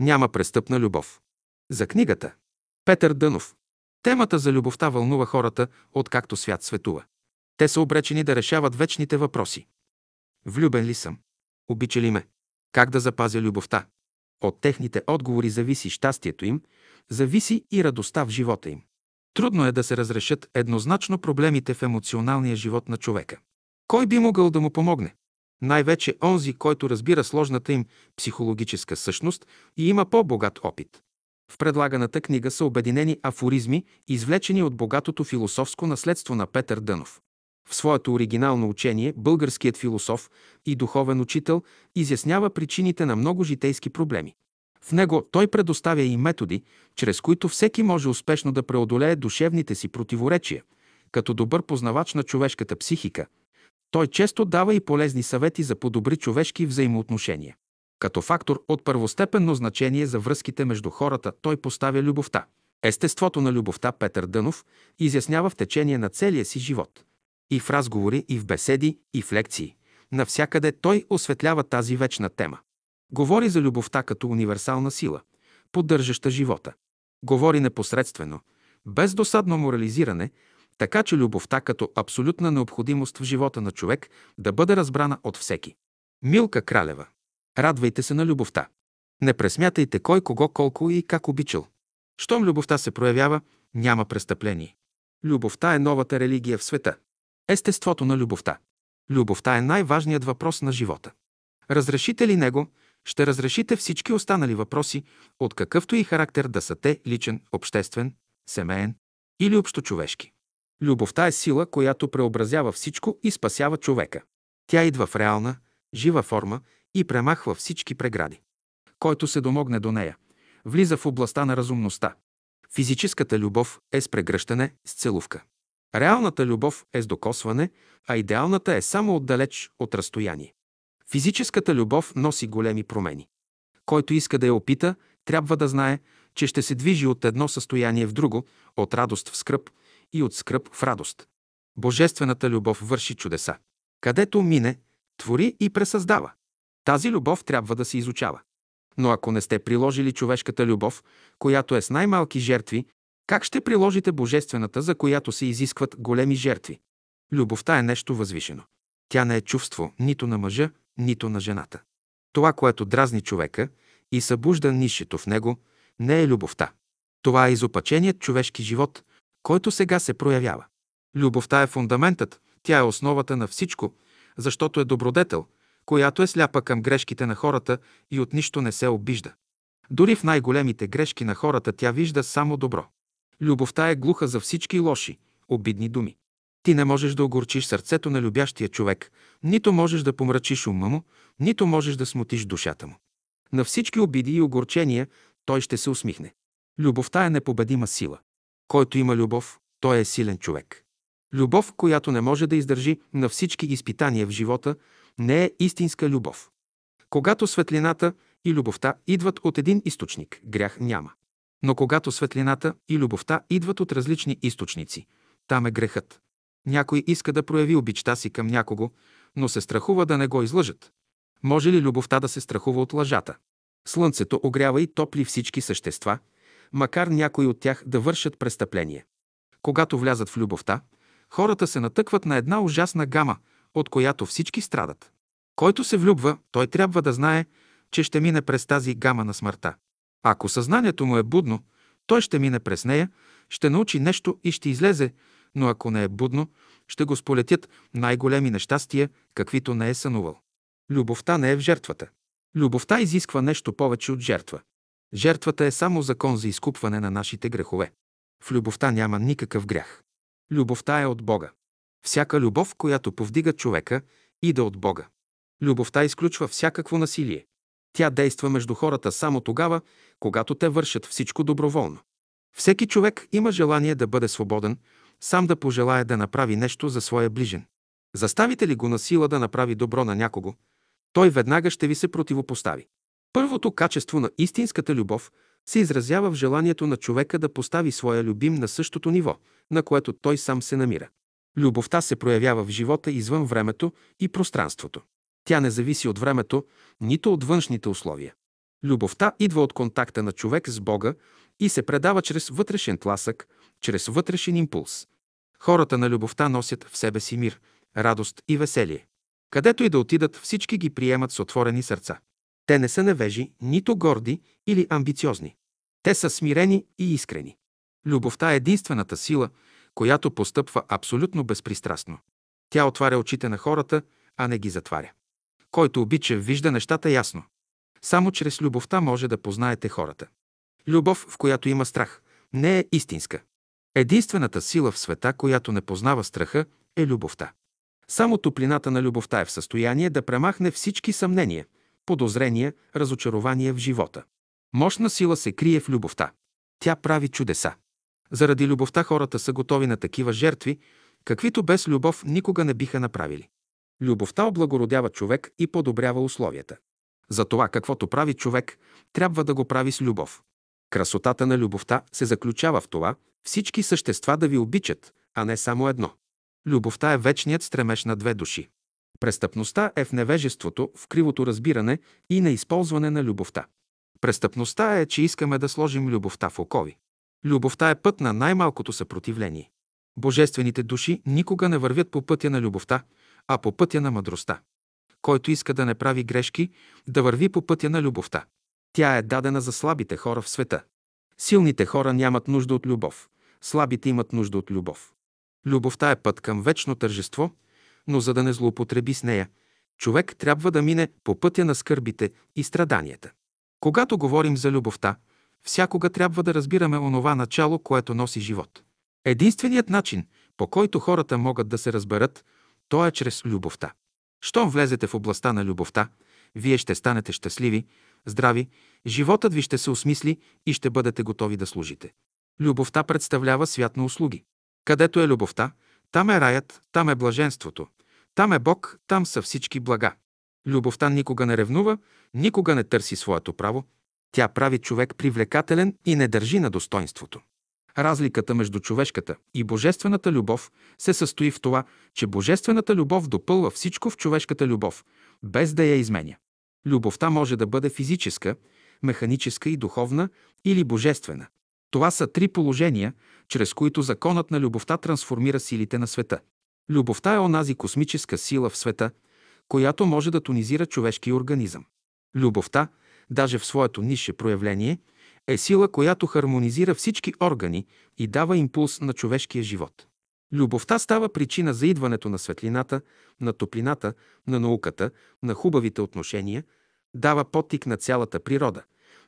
Няма престъпна любов. За книгата. Петър Дънов. Темата за любовта вълнува хората, откакто свят светува. Те са обречени да решават вечните въпроси. Влюбен ли съм? Обича ли ме? Как да запазя любовта? От техните отговори зависи щастието им, зависи и радостта в живота им. Трудно е да се разрешат еднозначно проблемите в емоционалния живот на човека. Кой би могъл да му помогне? Най-вече онзи, който разбира сложната им психологическа същност и има по-богат опит. В предлаганата книга са обединени афоризми, извлечени от богатото философско наследство на Петър Дънов. В своето оригинално учение българският философ и духовен учител изяснява причините на много житейски проблеми. В него той предоставя и методи, чрез които всеки може успешно да преодолее душевните си противоречия. Като добър познавач на човешката психика, той често дава и полезни съвети за подобри човешки взаимоотношения. Като фактор от първостепенно значение за връзките между хората той поставя любовта. Естеството на любовта Петър Дънов изяснява в течение на целия си живот. И в разговори, и в беседи, и в лекции. Навсякъде той осветлява тази вечна тема. Говори за любовта като универсална сила, поддържаща живота. Говори непосредствено, без досадно морализиране, така че любовта като абсолютна необходимост в живота на човек да бъде разбрана от всеки. Милка Кралева. Радвайте се на любовта. Не пресмятайте кой кого колко и как обичал. Щом любовта се проявява, няма престъпление. Любовта е новата религия в света. Естеството на любовта. Любовта е най-важният въпрос на живота. Разрешите ли него, ще разрешите всички останали въпроси, от какъвто и характер да са те личен, обществен, семейен или общочовешки. Любовта е сила, която преобразява всичко и спасява човека. Тя идва в реална, жива форма и премахва всички прегради. Който се домогне до нея, влиза в областта на разумността. Физическата любов е с прегръщане, с целувка. Реалната любов е с докосване, а идеалната е само отдалеч от разстояние. Физическата любов носи големи промени. Който иска да я опита, трябва да знае, че ще се движи от едно състояние в друго, от радост в скръп и от скръп в радост. Божествената любов върши чудеса. Където мине, твори и пресъздава. Тази любов трябва да се изучава. Но ако не сте приложили човешката любов, която е с най-малки жертви, как ще приложите божествената, за която се изискват големи жертви? Любовта е нещо възвишено. Тя не е чувство нито на мъжа, нито на жената. Това, което дразни човека и събужда нишето в него, не е любовта. Това е изопаченият човешки живот, който сега се проявява. Любовта е фундаментът, тя е основата на всичко, защото е добродетел, която е сляпа към грешките на хората и от нищо не се обижда. Дори в най-големите грешки на хората тя вижда само добро. Любовта е глуха за всички лоши, обидни думи. Ти не можеш да огорчиш сърцето на любящия човек, нито можеш да помрачиш ума му, нито можеш да смутиш душата му. На всички обиди и огорчения той ще се усмихне. Любовта е непобедима сила. Който има любов, той е силен човек. Любов, която не може да издържи на всички изпитания в живота, не е истинска любов. Когато светлината и любовта идват от един източник, грях няма. Но когато светлината и любовта идват от различни източници, там е грехът. Някой иска да прояви обичта си към някого, но се страхува да не го излъжат. Може ли любовта да се страхува от лъжата? Слънцето огрява и топли всички същества, макар някои от тях да вършат престъпление. Когато влязат в любовта, хората се натъкват на една ужасна гама, от която всички страдат. Който се влюбва, той трябва да знае, че ще мине през тази гама на смъртта. Ако съзнанието му е будно, той ще мине през нея, ще научи нещо и ще излезе, но ако не е будно, ще го сполетят най-големи нещастия, каквито не е сънувал. Любовта не е в жертвата. Любовта изисква нещо повече от жертва. Жертвата е само закон за изкупване на нашите грехове. В любовта няма никакъв грях. Любовта е от Бога. Всяка любов, която повдига човека, иде от Бога. Любовта изключва всякакво насилие. Тя действа между хората само тогава, когато те вършат всичко доброволно. Всеки човек има желание да бъде свободен, сам да пожелая да направи нещо за своя ближен. Заставите ли го на сила да направи добро на някого, той веднага ще ви се противопостави. Първото качество на истинската любов се изразява в желанието на човека да постави своя любим на същото ниво, на което той сам се намира. Любовта се проявява в живота извън времето и пространството. Тя не зависи от времето, нито от външните условия. Любовта идва от контакта на човек с Бога и се предава чрез вътрешен тласък, чрез вътрешен импулс. Хората на любовта носят в себе си мир, радост и веселие. Където и да отидат, всички ги приемат с отворени сърца. Те не са невежи, нито горди или амбициозни. Те са смирени и искрени. Любовта е единствената сила, която постъпва абсолютно безпристрастно. Тя отваря очите на хората, а не ги затваря. Който обича, вижда нещата ясно. Само чрез любовта може да познаете хората. Любов, в която има страх, не е истинска. Единствената сила в света, която не познава страха, е любовта. Само топлината на любовта е в състояние да премахне всички съмнения, подозрения, разочарования в живота. Мощна сила се крие в любовта. Тя прави чудеса. Заради любовта хората са готови на такива жертви, каквито без любов никога не биха направили. Любовта облагородява човек и подобрява условията. За това каквото прави човек, трябва да го прави с любов. Красотата на любовта се заключава в това всички същества да ви обичат, а не само едно. Любовта е вечният стремеж на две души. Престъпността е в невежеството, в кривото разбиране и на използване на любовта. Престъпността е, че искаме да сложим любовта в окови. Любовта е път на най-малкото съпротивление. Божествените души никога не вървят по пътя на любовта, а по пътя на мъдростта. Който иска да не прави грешки, да върви по пътя на любовта. Тя е дадена за слабите хора в света. Силните хора нямат нужда от любов, слабите имат нужда от любов. Любовта е път към вечно тържество, но за да не злоупотреби с нея, човек трябва да мине по пътя на скърбите и страданията. Когато говорим за любовта, всякога трябва да разбираме онова начало, което носи живот. Единственият начин, по който хората могат да се разберат, то е чрез любовта. Щом влезете в областта на любовта, вие ще станете щастливи, здрави, животът ви ще се осмисли и ще бъдете готови да служите. Любовта представлява свят на услуги. Където е любовта, там е раят, там е блаженството, там е Бог, там са всички блага. Любовта никога не ревнува, никога не търси своето право. Тя прави човек привлекателен и не държи на достоинството. Разликата между човешката и божествената любов се състои в това, че божествената любов допълва всичко в човешката любов, без да я изменя. Любовта може да бъде физическа, механическа и духовна или божествена. Това са три положения, чрез които законът на любовта трансформира силите на света. Любовта е онази космическа сила в света, която може да тонизира човешкия организъм. Любовта, даже в своето нише проявление, е сила, която хармонизира всички органи и дава импулс на човешкия живот. Любовта става причина за идването на светлината, на топлината, на науката, на хубавите отношения, дава потик на цялата природа,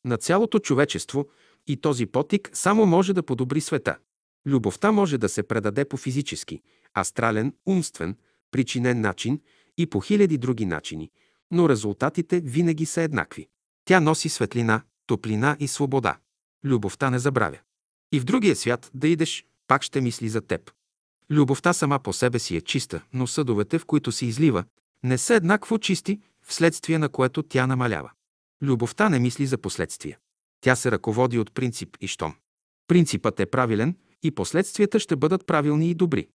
на цялото човечество и този потик само може да подобри света. Любовта може да се предаде по физически, астрален, умствен, причинен начин и по хиляди други начини, но резултатите винаги са еднакви. Тя носи светлина, топлина и свобода. Любовта не забравя. И в другия свят да идеш, пак ще мисли за теб. Любовта сама по себе си е чиста, но съдовете, в които се излива, не са еднакво чисти, вследствие на което тя намалява. Любовта не мисли за последствия. Тя се ръководи от принцип и щом. Принципът е правилен и последствията ще бъдат правилни и добри.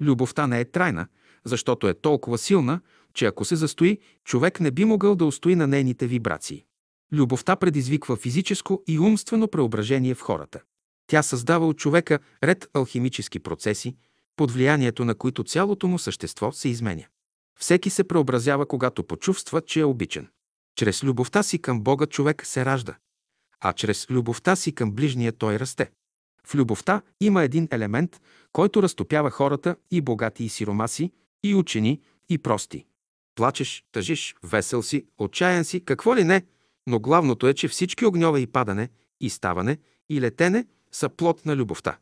Любовта не е трайна, защото е толкова силна, че ако се застои, човек не би могъл да устои на нейните вибрации. Любовта предизвиква физическо и умствено преображение в хората. Тя създава от човека ред алхимически процеси, под влиянието на които цялото му същество се изменя. Всеки се преобразява, когато почувства, че е обичан. Чрез любовта си към Бога човек се ражда, а чрез любовта си към ближния той расте. В любовта има един елемент, който разтопява хората и богати и сиромаси, и учени, и прости. Плачеш, тъжиш, весел си, отчаян си, какво ли не, но главното е, че всички огньове и падане, и ставане, и летене са плод на любовта.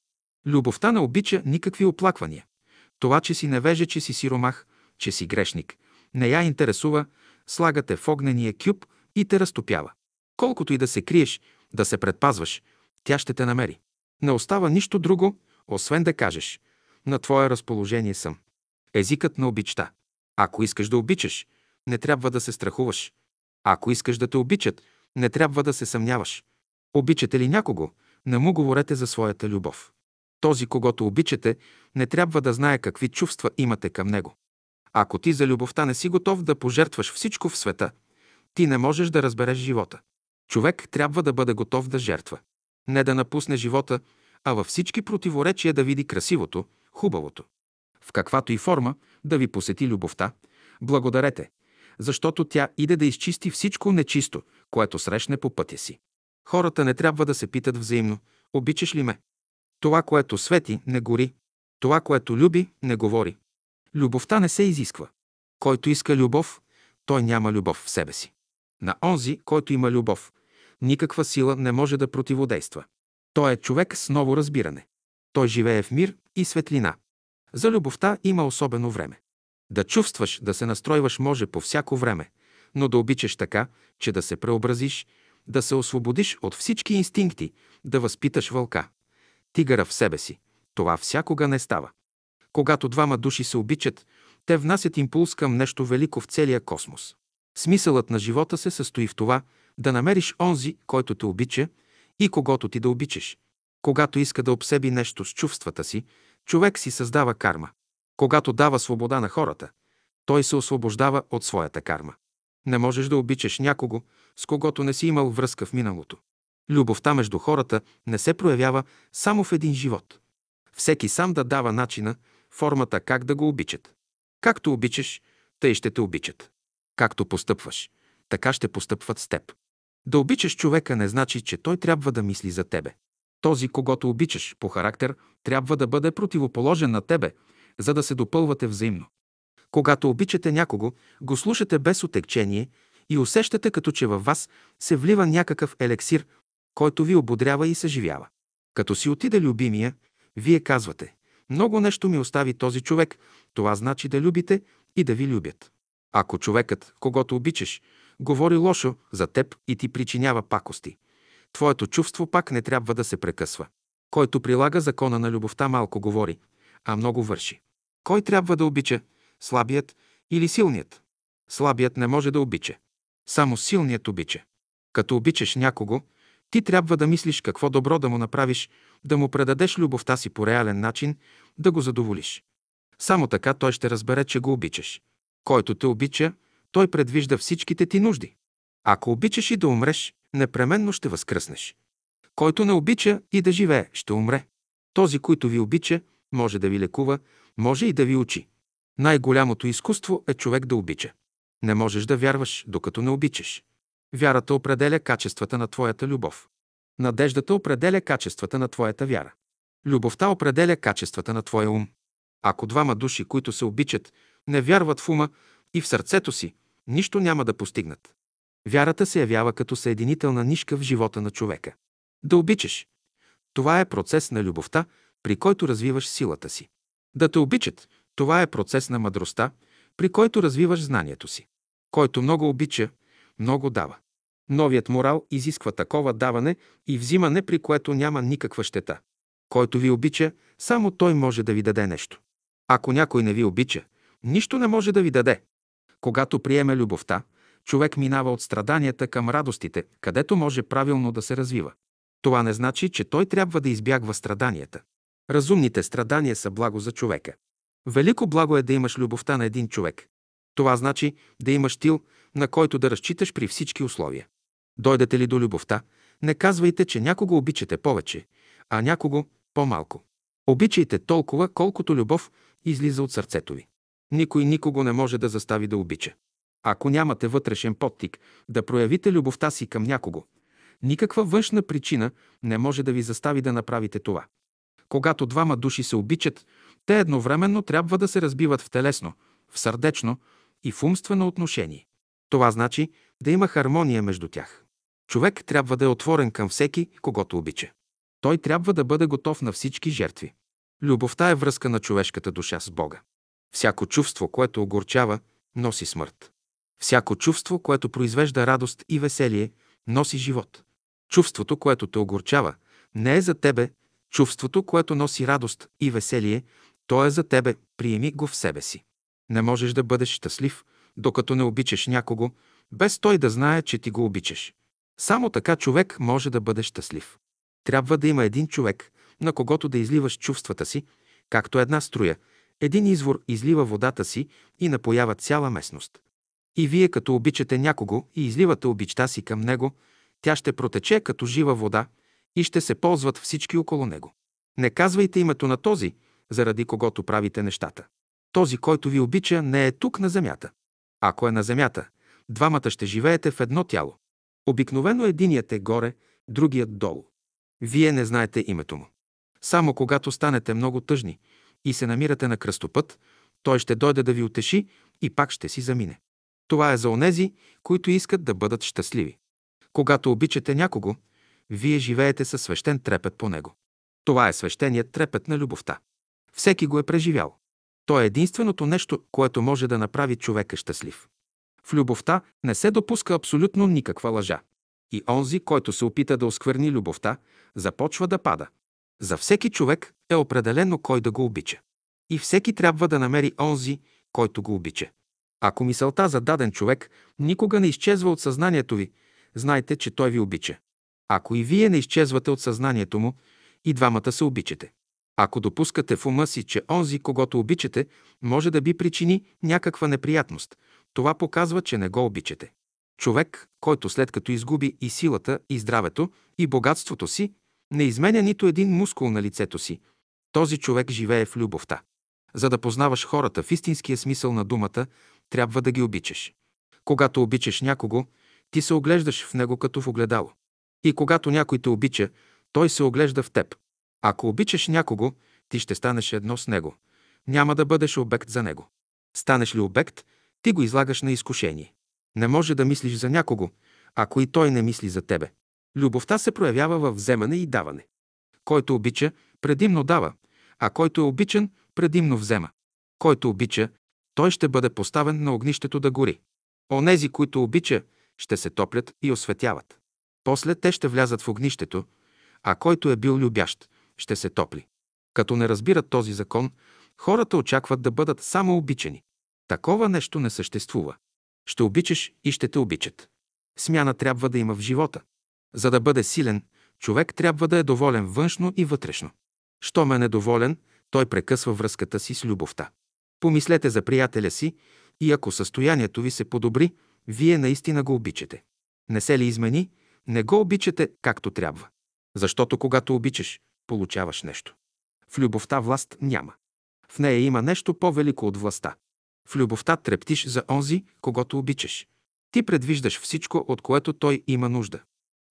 Любовта не обича никакви оплаквания. Това, че си невеже, че си сиромах, че си грешник, не я интересува, слагате в огнения кюб и те разтопява. Колкото и да се криеш, да се предпазваш, тя ще те намери. Не остава нищо друго, освен да кажеш «На твое разположение съм». Езикът на обичта. Ако искаш да обичаш, не трябва да се страхуваш. Ако искаш да те обичат, не трябва да се съмняваш. Обичате ли някого, не му говорете за своята любов. Този, когато обичате, не трябва да знае какви чувства имате към него. Ако ти за любовта не си готов да пожертваш всичко в света, ти не можеш да разбереш живота. Човек трябва да бъде готов да жертва. Не да напусне живота, а във всички противоречия да види красивото, хубавото. В каквато и форма да ви посети любовта, благодарете, защото тя иде да изчисти всичко нечисто, което срещне по пътя си. Хората не трябва да се питат взаимно, обичаш ли ме? Това, което свети, не гори. Това, което люби, не говори. Любовта не се изисква. Който иска любов, той няма любов в себе си. На онзи, който има любов, никаква сила не може да противодейства. Той е човек с ново разбиране. Той живее в мир и светлина. За любовта има особено време. Да чувстваш, да се настройваш може по всяко време, но да обичаш така, че да се преобразиш, да се освободиш от всички инстинкти, да възпиташ вълка, тигъра в себе си. Това всякога не става. Когато двама души се обичат, те внасят импулс към нещо велико в целия космос. Смисълът на живота се състои в това да намериш онзи, който те обича и когото ти да обичаш. Когато иска да обсеби нещо с чувствата си, човек си създава карма. Когато дава свобода на хората, той се освобождава от своята карма. Не можеш да обичаш някого, с когото не си имал връзка в миналото. Любовта между хората не се проявява само в един живот. Всеки сам да дава начина, формата как да го обичат. Както обичаш, тъй ще те обичат. Както постъпваш, така ще постъпват с теб. Да обичаш човека не значи, че той трябва да мисли за тебе. Този, когато обичаш по характер, трябва да бъде противоположен на тебе, за да се допълвате взаимно. Когато обичате някого, го слушате без отекчение и усещате като че във вас се влива някакъв елексир, който ви ободрява и съживява. Като си отиде любимия, вие казвате, много нещо ми остави този човек, това значи да любите и да ви любят. Ако човекът, когато обичаш, говори лошо за теб и ти причинява пакости, твоето чувство пак не трябва да се прекъсва. Който прилага закона на любовта малко говори, а много върши. Кой трябва да обича? Слабият или силният? Слабият не може да обича. Само силният обича. Като обичаш някого, ти трябва да мислиш какво добро да му направиш, да му предадеш любовта си по реален начин, да го задоволиш. Само така той ще разбере, че го обичаш. Който те обича, той предвижда всичките ти нужди. Ако обичаш и да умреш, непременно ще възкръснеш. Който не обича и да живее, ще умре. Този, който ви обича, може да ви лекува, може и да ви учи. Най-голямото изкуство е човек да обича. Не можеш да вярваш, докато не обичаш. Вярата определя качествата на твоята любов. Надеждата определя качествата на твоята вяра. Любовта определя качествата на твоя ум. Ако двама души, които се обичат, не вярват в ума и в сърцето си, нищо няма да постигнат. Вярата се явява като съединителна нишка в живота на човека. Да обичаш. Това е процес на любовта, при който развиваш силата си. Да те обичат. Това е процес на мъдростта, при който развиваш знанието си. Който много обича, много дава. Новият морал изисква такова даване и взимане, при което няма никаква щета. Който ви обича, само той може да ви даде нещо. Ако някой не ви обича, нищо не може да ви даде. Когато приеме любовта, човек минава от страданията към радостите, където може правилно да се развива. Това не значи, че той трябва да избягва страданията. Разумните страдания са благо за човека. Велико благо е да имаш любовта на един човек. Това значи да имаш тил, на който да разчиташ при всички условия. Дойдете ли до любовта, не казвайте, че някого обичате повече, а някого по-малко. Обичайте толкова, колкото любов излиза от сърцето ви. Никой никого не може да застави да обича. Ако нямате вътрешен подтик да проявите любовта си към някого, никаква външна причина не може да ви застави да направите това. Когато двама души се обичат, те едновременно трябва да се разбиват в телесно, в сърдечно и в умствено отношение. Това значи да има хармония между тях. Човек трябва да е отворен към всеки, когато обича. Той трябва да бъде готов на всички жертви. Любовта е връзка на човешката душа с Бога. Всяко чувство, което огорчава, носи смърт. Всяко чувство, което произвежда радост и веселие, носи живот. Чувството, което те огорчава, не е за тебе, чувството, което носи радост и веселие, то е за тебе, приеми го в себе си. Не можеш да бъдеш щастлив, докато не обичаш някого, без той да знае, че ти го обичаш. Само така човек може да бъде щастлив. Трябва да има един човек, на когото да изливаш чувствата си, както една струя. Един извор излива водата си и напоява цяла местност. И вие, като обичате някого и изливате обичта си към него, Тя ще протече като жива вода и ще се ползват всички около него. Не казвайте името на този, заради когото правите нещата. Този, който ви обича, не е тук на земята. Ако е на земята, двамата ще живеете в едно тяло. Обикновено единият е горе, другият долу. Вие не знаете името му. Само когато станете много тъжни и се намирате на кръстопът, той ще дойде да ви утеши и пак ще си замине. Това е за онези, които искат да бъдат щастливи. Когато обичате някого, вие живеете със свещен трепет по него. Това е свещеният трепет на любовта. Всеки го е преживял. То е единственото нещо, което може да направи човека щастлив. В любовта не се допуска абсолютно никаква лъжа. И онзи, който се опита да оскверни любовта, започва да пада. За всеки човек е определено кой да го обича. И всеки трябва да намери онзи, който го обича. Ако мисълта за даден човек никога не изчезва от съзнанието ви, знайте, че той ви обича. Ако и вие не изчезвате от съзнанието му, и двамата се обичате. Ако допускате в ума си, че онзи, когато обичате, може да би причини някаква неприятност, това показва, че не го обичате. Човек, който след като изгуби и силата, и здравето, и богатството си, не изменя нито един мускул на лицето си. Този човек живее в любовта. За да познаваш хората в истинския смисъл на думата, трябва да ги обичаш. Когато обичаш някого, ти се оглеждаш в него като в огледало. И когато някой те обича, той се оглежда в теб. Ако обичаш някого, ти ще станеш едно с него. Няма да бъдеш обект за него. Станеш ли обект, ти го излагаш на изкушение. Не може да мислиш за някого, ако и той не мисли за тебе. Любовта се проявява в вземане и даване. Който обича, предимно дава, а който е обичан, предимно взема. Който обича, той ще бъде поставен на огнището да гори. Онези, които обича, ще се топлят и осветяват. После те ще влязат в огнището, а който е бил любящ, ще се топли. Като не разбират този закон, хората очакват да бъдат само обичани. Такова нещо не съществува. Ще обичаш и ще те обичат. Смяна трябва да има в живота. За да бъде силен, човек трябва да е доволен външно и вътрешно. Щом е недоволен, той прекъсва връзката си с любовта. Помислете за приятеля си и ако състоянието ви се подобри, вие наистина го обичате. Не се ли измени, не го обичате както трябва. Защото когато обичаш, получаваш нещо. В любовта власт няма. В нея има нещо по-велико от властта. В любовта трептиш за онзи, когато обичаш. Ти предвиждаш всичко, от което той има нужда.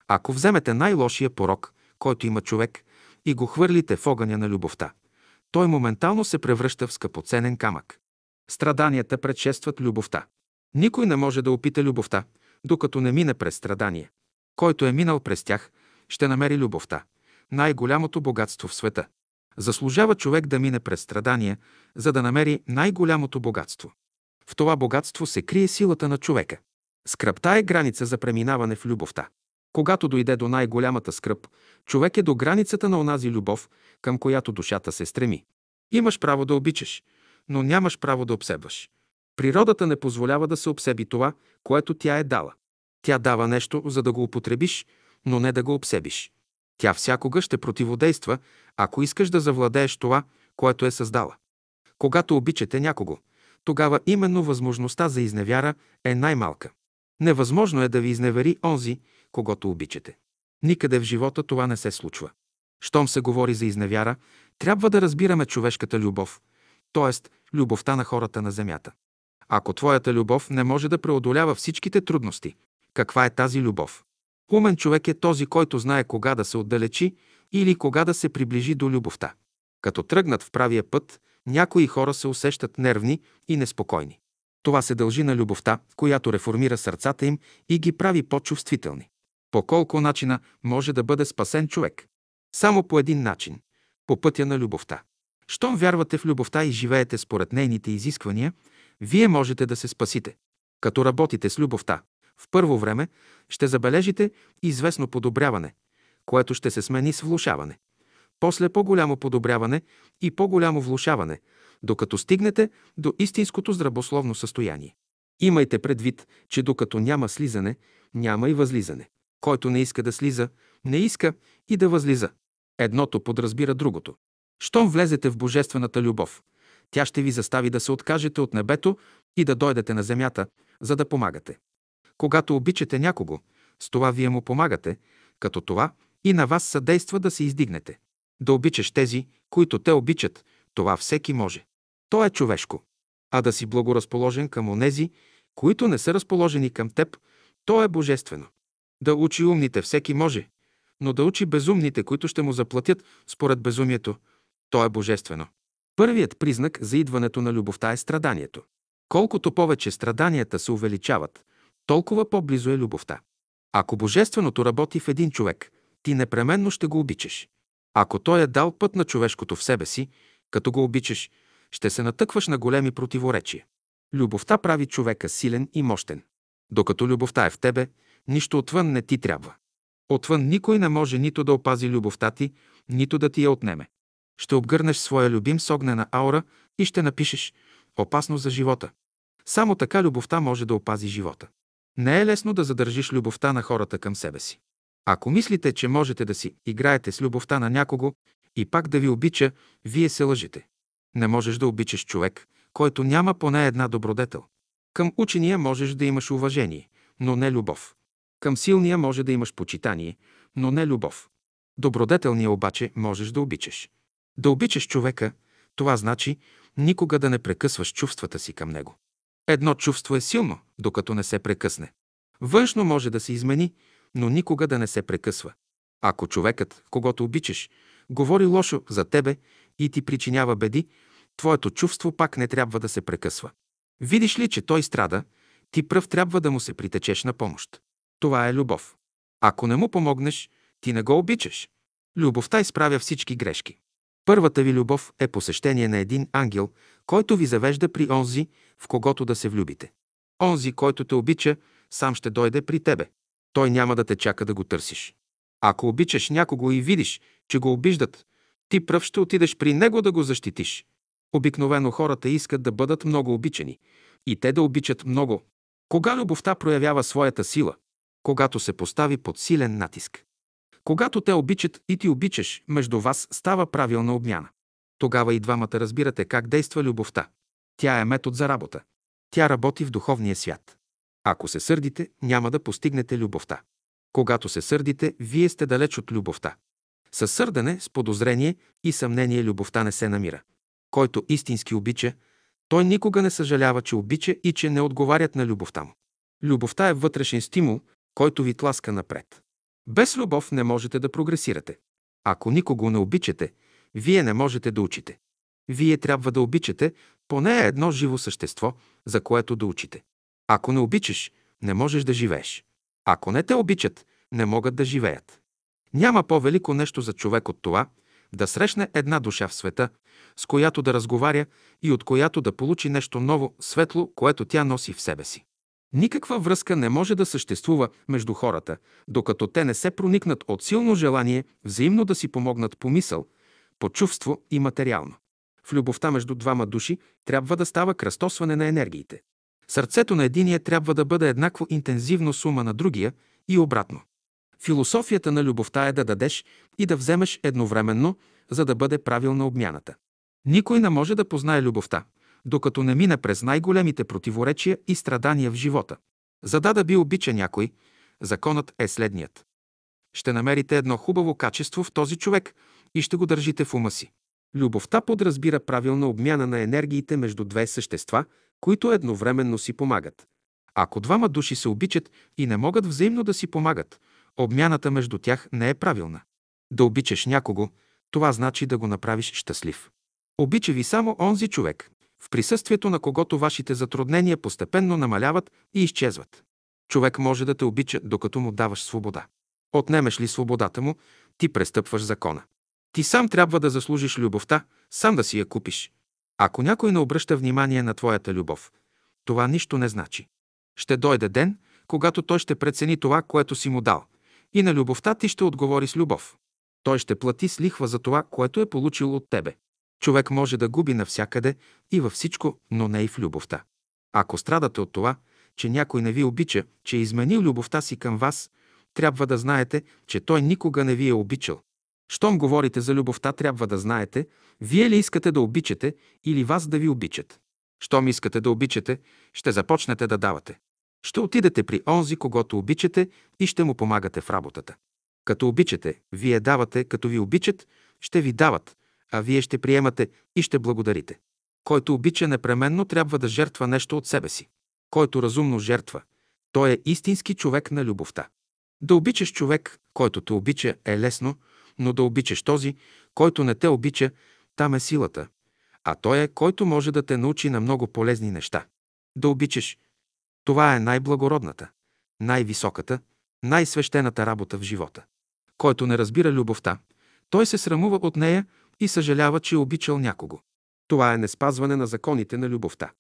Ако вземете най-лошия порок, който има човек, и го хвърлите в огъня на любовта, той моментално се превръща в скъпоценен камък. Страданията предшестват любовта. Никой не може да опита любовта, докато не мине през страдания. Който е минал през тях, ще намери любовта, най-голямото богатство в света. Заслужава човек да мине през страдания, за да намери най-голямото богатство. В това богатство се крие силата на човека. Скръпта е граница за преминаване в любовта. Когато дойде до най-голямата скръп, човек е до границата на онази любов, към която душата се стреми. Имаш право да обичаш, но нямаш право да обсебваш. Природата не позволява да се обсеби това, което тя е дала. Тя дава нещо, за да го употребиш, но не да го обсебиш. Тя всякога ще противодейства, ако искаш да завладееш това, което е създала. Когато обичате някого, тогава именно възможността за изневяра е най-малка. Невъзможно е да ви изневери онзи, когато обичате. Никъде в живота това не се случва. Щом се говори за изневяра, трябва да разбираме човешката любов, т.е. любовта на хората на земята. Ако твоята любов не може да преодолява всичките трудности, каква е тази любов? Умен човек е този, който знае кога да се отдалечи или кога да се приближи до любовта. Като тръгнат в правия път, някои хора се усещат нервни и неспокойни. Това се дължи на любовта, която реформира сърцата им и ги прави по-чувствителни. По колко начина може да бъде спасен човек? Само по един начин – по пътя на любовта. Щом вярвате в любовта и живеете според нейните изисквания, вие можете да се спасите. Като работите с любовта, в първо време ще забележите известно подобряване, което ще се смени с влушаване. После по-голямо подобряване и по-голямо влушаване, докато стигнете до истинското здравословно състояние. Имайте предвид, че докато няма слизане, няма и възлизане. Който не иска да слиза, не иска и да възлиза. Едното подразбира другото. Щом влезете в божествената любов, тя ще ви застави да се откажете от небето и да дойдете на земята, за да помагате. Когато обичате някого, С това вие му помагате, като това и на вас съдейства да се издигнете. Да обичаш тези, които те обичат, това всеки може. То е човешко. А да си благоразположен към онези, които не са разположени към теб, то е божествено. Да учи умните всеки може, но да учи безумните, които ще му заплатят според безумието, то е божествено. Първият признак за идването на любовта е страданието. Колкото повече страданията се увеличават, толкова по-близо е любовта. Ако божественото работи в един човек, ти непременно ще го обичаш. Ако той е дал път на човешкото в себе си, като го обичаш, ще се натъкваш на големи противоречия. Любовта прави човека силен и мощен. Докато любовта е в тебе, нищо отвън не ти трябва. Отвън никой не може нито да опази любовта ти, нито да ти я отнеме. Ще обгърнеш своя любим с огнена аура и ще напишеш «Опасно за живота». Само така любовта може да опази живота. Не е лесно да задържиш любовта на хората към себе си. Ако мислите, че можете да си играете с любовта на някого и пак да ви обича, вие се лъжете. Не можеш да обичаш човек, който няма поне една добродетел. Към учения можеш да имаш уважение, но не любов. Към силния може да имаш почитание, но не любов. Добродетелния обаче можеш да обичаш. Да обичаш човека, това значи никога да не прекъсваш чувствата си към него. Едно чувство е силно, докато не се прекъсне. Външно може да се измени, но никога да не се прекъсва. Ако човекът, когато обичаш, говори лошо за тебе и ти причинява беди, твоето чувство пак не трябва да се прекъсва. Видиш ли, че той страда, ти пръв трябва да му се притечеш на помощ. Това е любов. Ако не му помогнеш, ти не го обичаш. Любовта изправя всички грешки. Първата ви любов е посещение на един ангел, който ви завежда при онзи, в когото да се влюбите. Онзи, който те обича, сам ще дойде при тебе. Той няма да те чака да го търсиш. Ако обичаш някого и видиш, че го обиждат, ти пръв ще отидеш при него да го защитиш. Обикновено хората искат да бъдат много обичани и те да обичат много. Кога любовта проявява своята сила? Когато се постави под силен натиск. Когато те обичат и ти обичаш, между вас става правилна обмяна. Тогава и двамата разбирате как действа любовта. Тя е метод за работа. Тя работи в духовния свят. Ако се сърдите, няма да постигнете любовта. Когато се сърдите, вие сте далеч от любовта. Със сърдане, с подозрение и съмнение любовта не се намира. Който истински обича, той никога не съжалява, че обича и че не отговарят на любовта му. Любовта е вътрешен стимул, който ви тласка напред. Без любов не можете да прогресирате. Ако никого не обичате, вие не можете да учите. Вие трябва да обичате поне едно живо същество, за което да учите. Ако не обичаш, не можеш да живееш. Ако не те обичат, не могат да живеят. Няма по-велико нещо за човек от това да срещне една душа в света, с която да разговаря и от която да получи нещо ново, светло, което тя носи в себе си. Никаква връзка не може да съществува между хората, докато те не се проникнат от силно желание взаимно да си помогнат по мисъл, по чувство и материално. В любовта между двама души трябва да става кръстосване на енергиите. Сърцето на единия трябва да бъде еднакво интензивно сума на другия и обратно. Философията на любовта е да дадеш и да вземеш едновременно, за да бъде правилна обмяната. Никой не може да познае любовта, докато не мине през най-големите противоречия и страдания в живота. За да да би обича някой, законът е следният. Ще намерите едно хубаво качество в този човек и ще го държите в ума си. Любовта подразбира правилна обмяна на енергиите между две същества, които едновременно си помагат. Ако двама души се обичат и не могат взаимно да си помагат, обмяната между тях не е правилна. Да обичаш някого, това значи да го направиш щастлив. Обича ви само онзи човек, в присъствието на когото вашите затруднения постепенно намаляват и изчезват. Човек може да те обича, докато му даваш свобода. Отнемеш ли свободата му, ти престъпваш закона. Ти сам трябва да заслужиш любовта, сам да си я купиш. Ако някой не обръща внимание на твоята любов, това нищо не значи. Ще дойде ден, когато той ще прецени това, което си му дал, и на любовта ти ще отговори с любов. Той ще плати с лихва за това, което е получил от тебе. Човек може да губи навсякъде и във всичко, но не и в любовта. Ако страдате от това, че някой не ви обича, че е изменил любовта си към вас, трябва да знаете, че той никога не ви е обичал. Щом говорите за любовта, трябва да знаете, вие ли искате да обичате или вас да ви обичат. Щом искате да обичате, ще започнете да давате. Ще отидете при онзи, когато обичате и ще му помагате в работата. Като обичате, вие давате, като ви обичат, ще ви дават, а вие ще приемате и ще благодарите. Който обича непременно трябва да жертва нещо от себе си. Който разумно жертва, той е истински човек на любовта. Да обичаш човек, който те обича, е лесно, но да обичаш този, който не те обича, там е силата. А той е, който може да те научи на много полезни неща. Да обичаш, това е най-благородната, най-високата, най-свещената работа в живота. Който не разбира любовта, той се срамува от нея и съжалява, че е обичал някого. Това е неспазване на законите на любовта.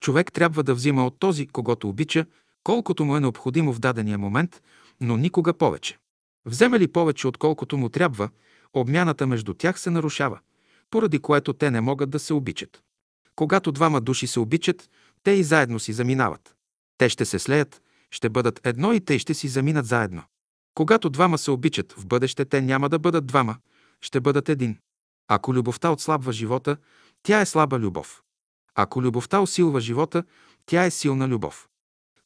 Човек трябва да взима от този, когато обича, колкото му е необходимо в дадения момент, но никога повече. Вземе ли повече, отколкото му трябва, обмяната между тях се нарушава, поради което те не могат да се обичат. Когато двама души се обичат, те и заедно си заминават. Те ще се слеят, ще бъдат едно и те ще си заминат заедно. Когато двама се обичат, в бъдеще те няма да бъдат двама, ще бъдат един. Ако любовта отслабва живота, тя е слаба любов. Ако любовта усилва живота, тя е силна любов.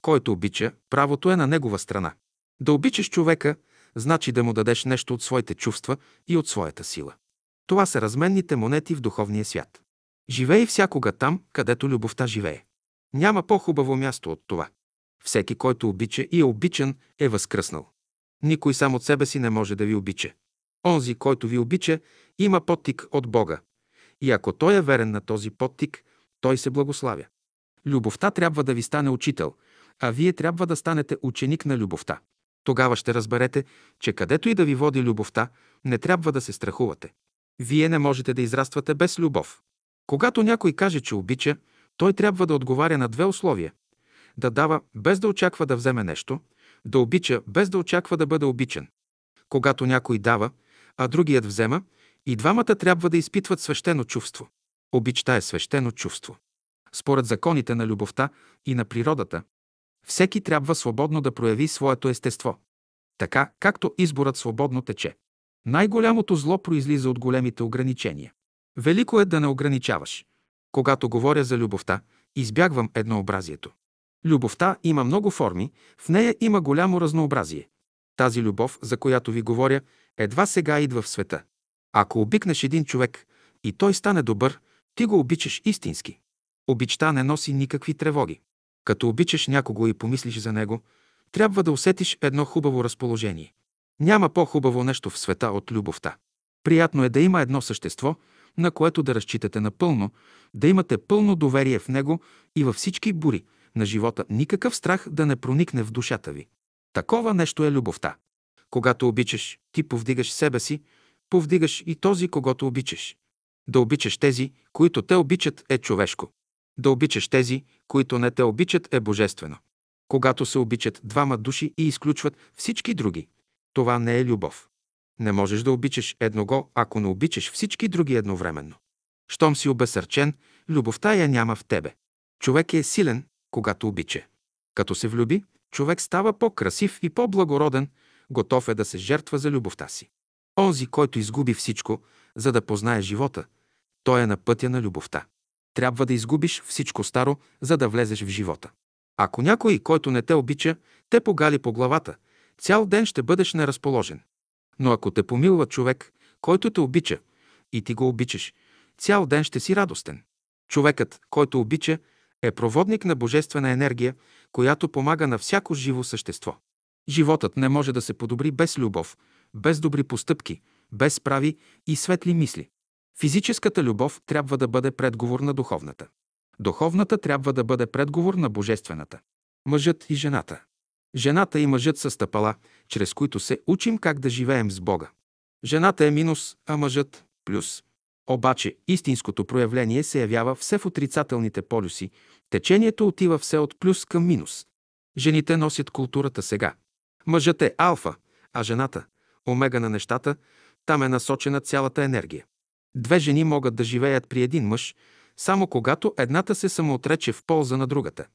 Който обича, правото е на негова страна. Да обичаш човека, значи да му дадеш нещо от своите чувства и от своята сила. Това са разменните монети в духовния свят. Живей всякога там, където любовта живее. Няма по-хубаво място от това. Всеки, който обича и е обичан, е възкръснал. Никой сам от себе си не може да ви обича. Онзи, който ви обича, има подтик от Бога. И ако той е верен на този подтик, той се благославя. Любовта трябва да ви стане учител, а вие трябва да станете ученик на любовта. Тогава ще разберете, че където и да ви води любовта, не трябва да се страхувате. Вие не можете да израствате без любов. Когато някой каже, че обича, той трябва да отговаря на две условия. Да дава без да очаква да вземе нещо, да обича без да очаква да бъде обичан. Когато някой дава, а другият взема, и двамата трябва да изпитват свещено чувство. Обичта е свещено чувство. Според законите на любовта и на природата, всеки трябва свободно да прояви своето естество. Така, както изборът свободно тече. Най-голямото зло произлиза от големите ограничения. Велико е да не ограничаваш. Когато говоря за любовта, избягвам еднообразието. Любовта има много форми, в нея има голямо разнообразие. Тази любов, за която ви говоря, едва сега идва в света. Ако обикнеш един човек и той стане добър, ти го обичаш истински. Обичта не носи никакви тревоги. Като обичаш някого и помислиш за него, трябва да усетиш едно хубаво разположение. Няма по-хубаво нещо в света от любовта. Приятно е да има едно същество, на което да разчитате напълно, да имате пълно доверие в него и във всички бури на живота, никакъв страх да не проникне в душата ви. Такова нещо е любовта. Когато обичаш, ти повдигаш себе си, повдигаш и този, когато обичаш. Да обичаш тези, които те обичат, е човешко. Да обичаш тези, които не те обичат, е божествено. Когато се обичат двама души и изключват всички други, това не е любов. Не можеш да обичаш едного, ако не обичаш всички други едновременно. Щом си обесърчен, любовта я няма в тебе. Човек е силен, когато обича. Като се влюби, човек става по-красив и по-благороден, готов е да се жертва за любовта си. Онзи, който изгуби всичко, за да познае живота, той е на пътя на любовта. Трябва да изгубиш всичко старо, за да влезеш в живота. Ако някой, който не те обича, те погали по главата, цял ден ще бъдеш неразположен. Но ако те помилва човек, който те обича, и ти го обичаш, цял ден ще си радостен. Човекът, който обича, е проводник на божествена енергия, която помага на всяко живо същество. Животът не може да се подобри без любов, без добри постъпки, без прави и светли мисли. Физическата любов трябва да бъде предговор на духовната. Духовната трябва да бъде предговор на божествената. Мъжът и жената. Жената и мъжът са стъпала, чрез които се учим как да живеем с Бога. Жената е минус, а мъжът – плюс. Обаче истинското проявление се явява все в отрицателните полюси. Течението отива все от плюс към минус. Жените носят културата сега. Мъжът е алфа, а жената – омега на нещата, там е насочена цялата енергия. Две жени могат да живеят при един мъж, само когато едната се самоотрече в полза на другата.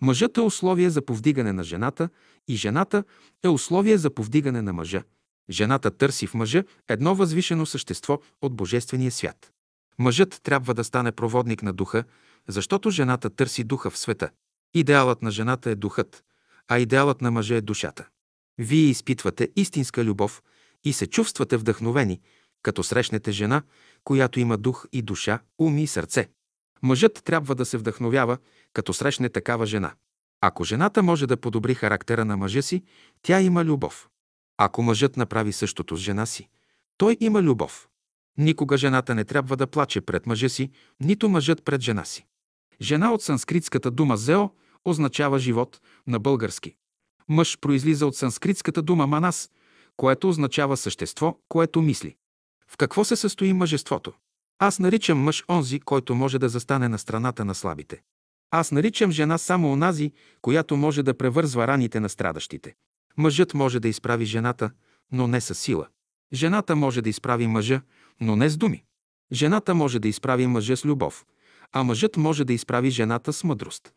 Мъжът е условие за повдигане на жената и жената е условие за повдигане на мъжа. Жената търси в мъжа едно възвишено същество от Божествения свят. Мъжът трябва да стане проводник на духа, защото жената търси духа в света. Идеалът на жената е духът, а идеалът на мъжа е душата. Вие изпитвате истинска любов и се чувствате вдъхновени, като срещнете жена, която има дух и душа, ум и сърце. Мъжът трябва да се вдъхновява, като срещне такава жена. Ако жената може да подобри характера на мъжа си, тя има любов. Ако мъжът направи същото с жена си, той има любов. Никога жената не трябва да плаче пред мъжа си, нито мъжът пред жена си. Жена от санскритската дума зео означава живот на български. Мъж произлиза от санскритската дума манас, което означава същество, което мисли. В какво се състои мъжеството? Аз наричам мъж онзи, който може да застане на страната на слабите. Аз наричам жена само онази, която може да превързва раните на страдащите. Мъжът може да изправи жената, но не с сила. Жената може да изправи мъжа, но не с думи. Жената може да изправи мъжа с любов, а мъжът може да изправи жената с мъдрост.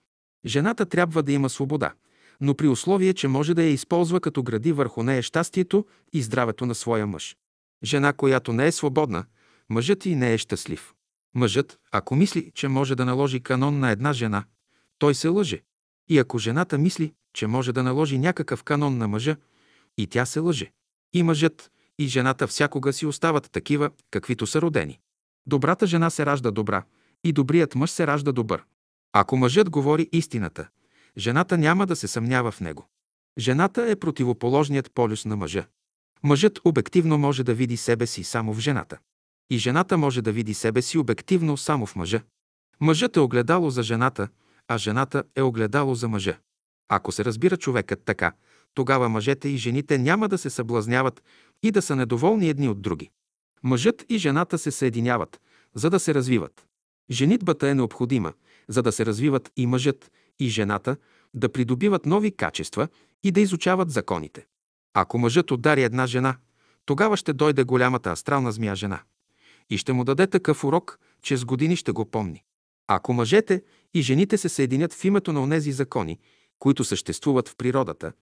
Жената трябва да има свобода, но при условие, че може да я използва като гради върху нея щастието и здравето на своя мъж. Жена, която не е свободна, мъжът и не е щастлив. Мъжът, ако мисли, че може да наложи канон на една жена, той се лъже. И ако жената мисли, че може да наложи някакъв канон на мъжа, и тя се лъже. И мъжът, и жената всякога си остават такива, каквито са родени. Добрата жена се ражда добра, и добрият мъж се ражда добър. Ако мъжът говори истината, жената няма да се съмнява в него. Жената е противоположният полюс на мъжа. Мъжът обективно може да види себе си само в жената. И жената може да види себе си обективно само в мъжа. Мъжът е огледало за жената, а жената е огледало за мъжа. Ако се разбира човекът така, тогава мъжете и жените няма да се съблазняват и да са недоволни едни от други. Мъжът и жената се съединяват, за да се развиват. Женитбата е необходима, за да се развиват и мъжът, и жената, да придобиват нови качества и да изучават законите. Ако мъжът удари една жена, тогава ще дойде голямата астрална змия жена и ще му даде такъв урок, че с години ще го помни. Ако мъжете и жените се съединят в името на онези закони, които съществуват в природата,